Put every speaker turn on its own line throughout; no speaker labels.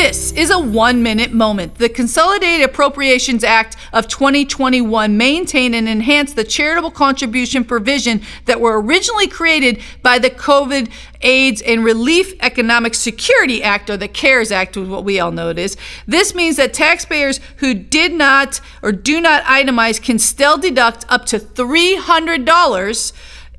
This is a one minute moment. The Consolidated Appropriations Act of 2021 maintained and enhanced the charitable contribution provision that were originally created by the COVID AIDS and Relief Economic Security Act, or the CARES Act, is what we all know it is. This means that taxpayers who did not or do not itemize can still deduct up to $300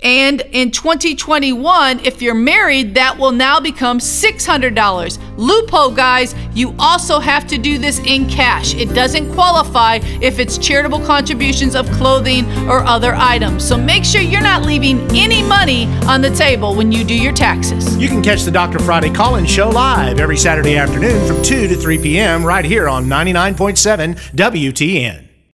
and in 2021, if you're married, that will now become $600. Loophole, guys, you also have to do this in cash. It doesn't qualify if it's charitable contributions of clothing or other items. So make sure you're not leaving any money on the table when you do your taxes.
You can catch the Dr. Friday call in show live every Saturday afternoon from 2 to 3 p.m. right here on 99.7 WTN.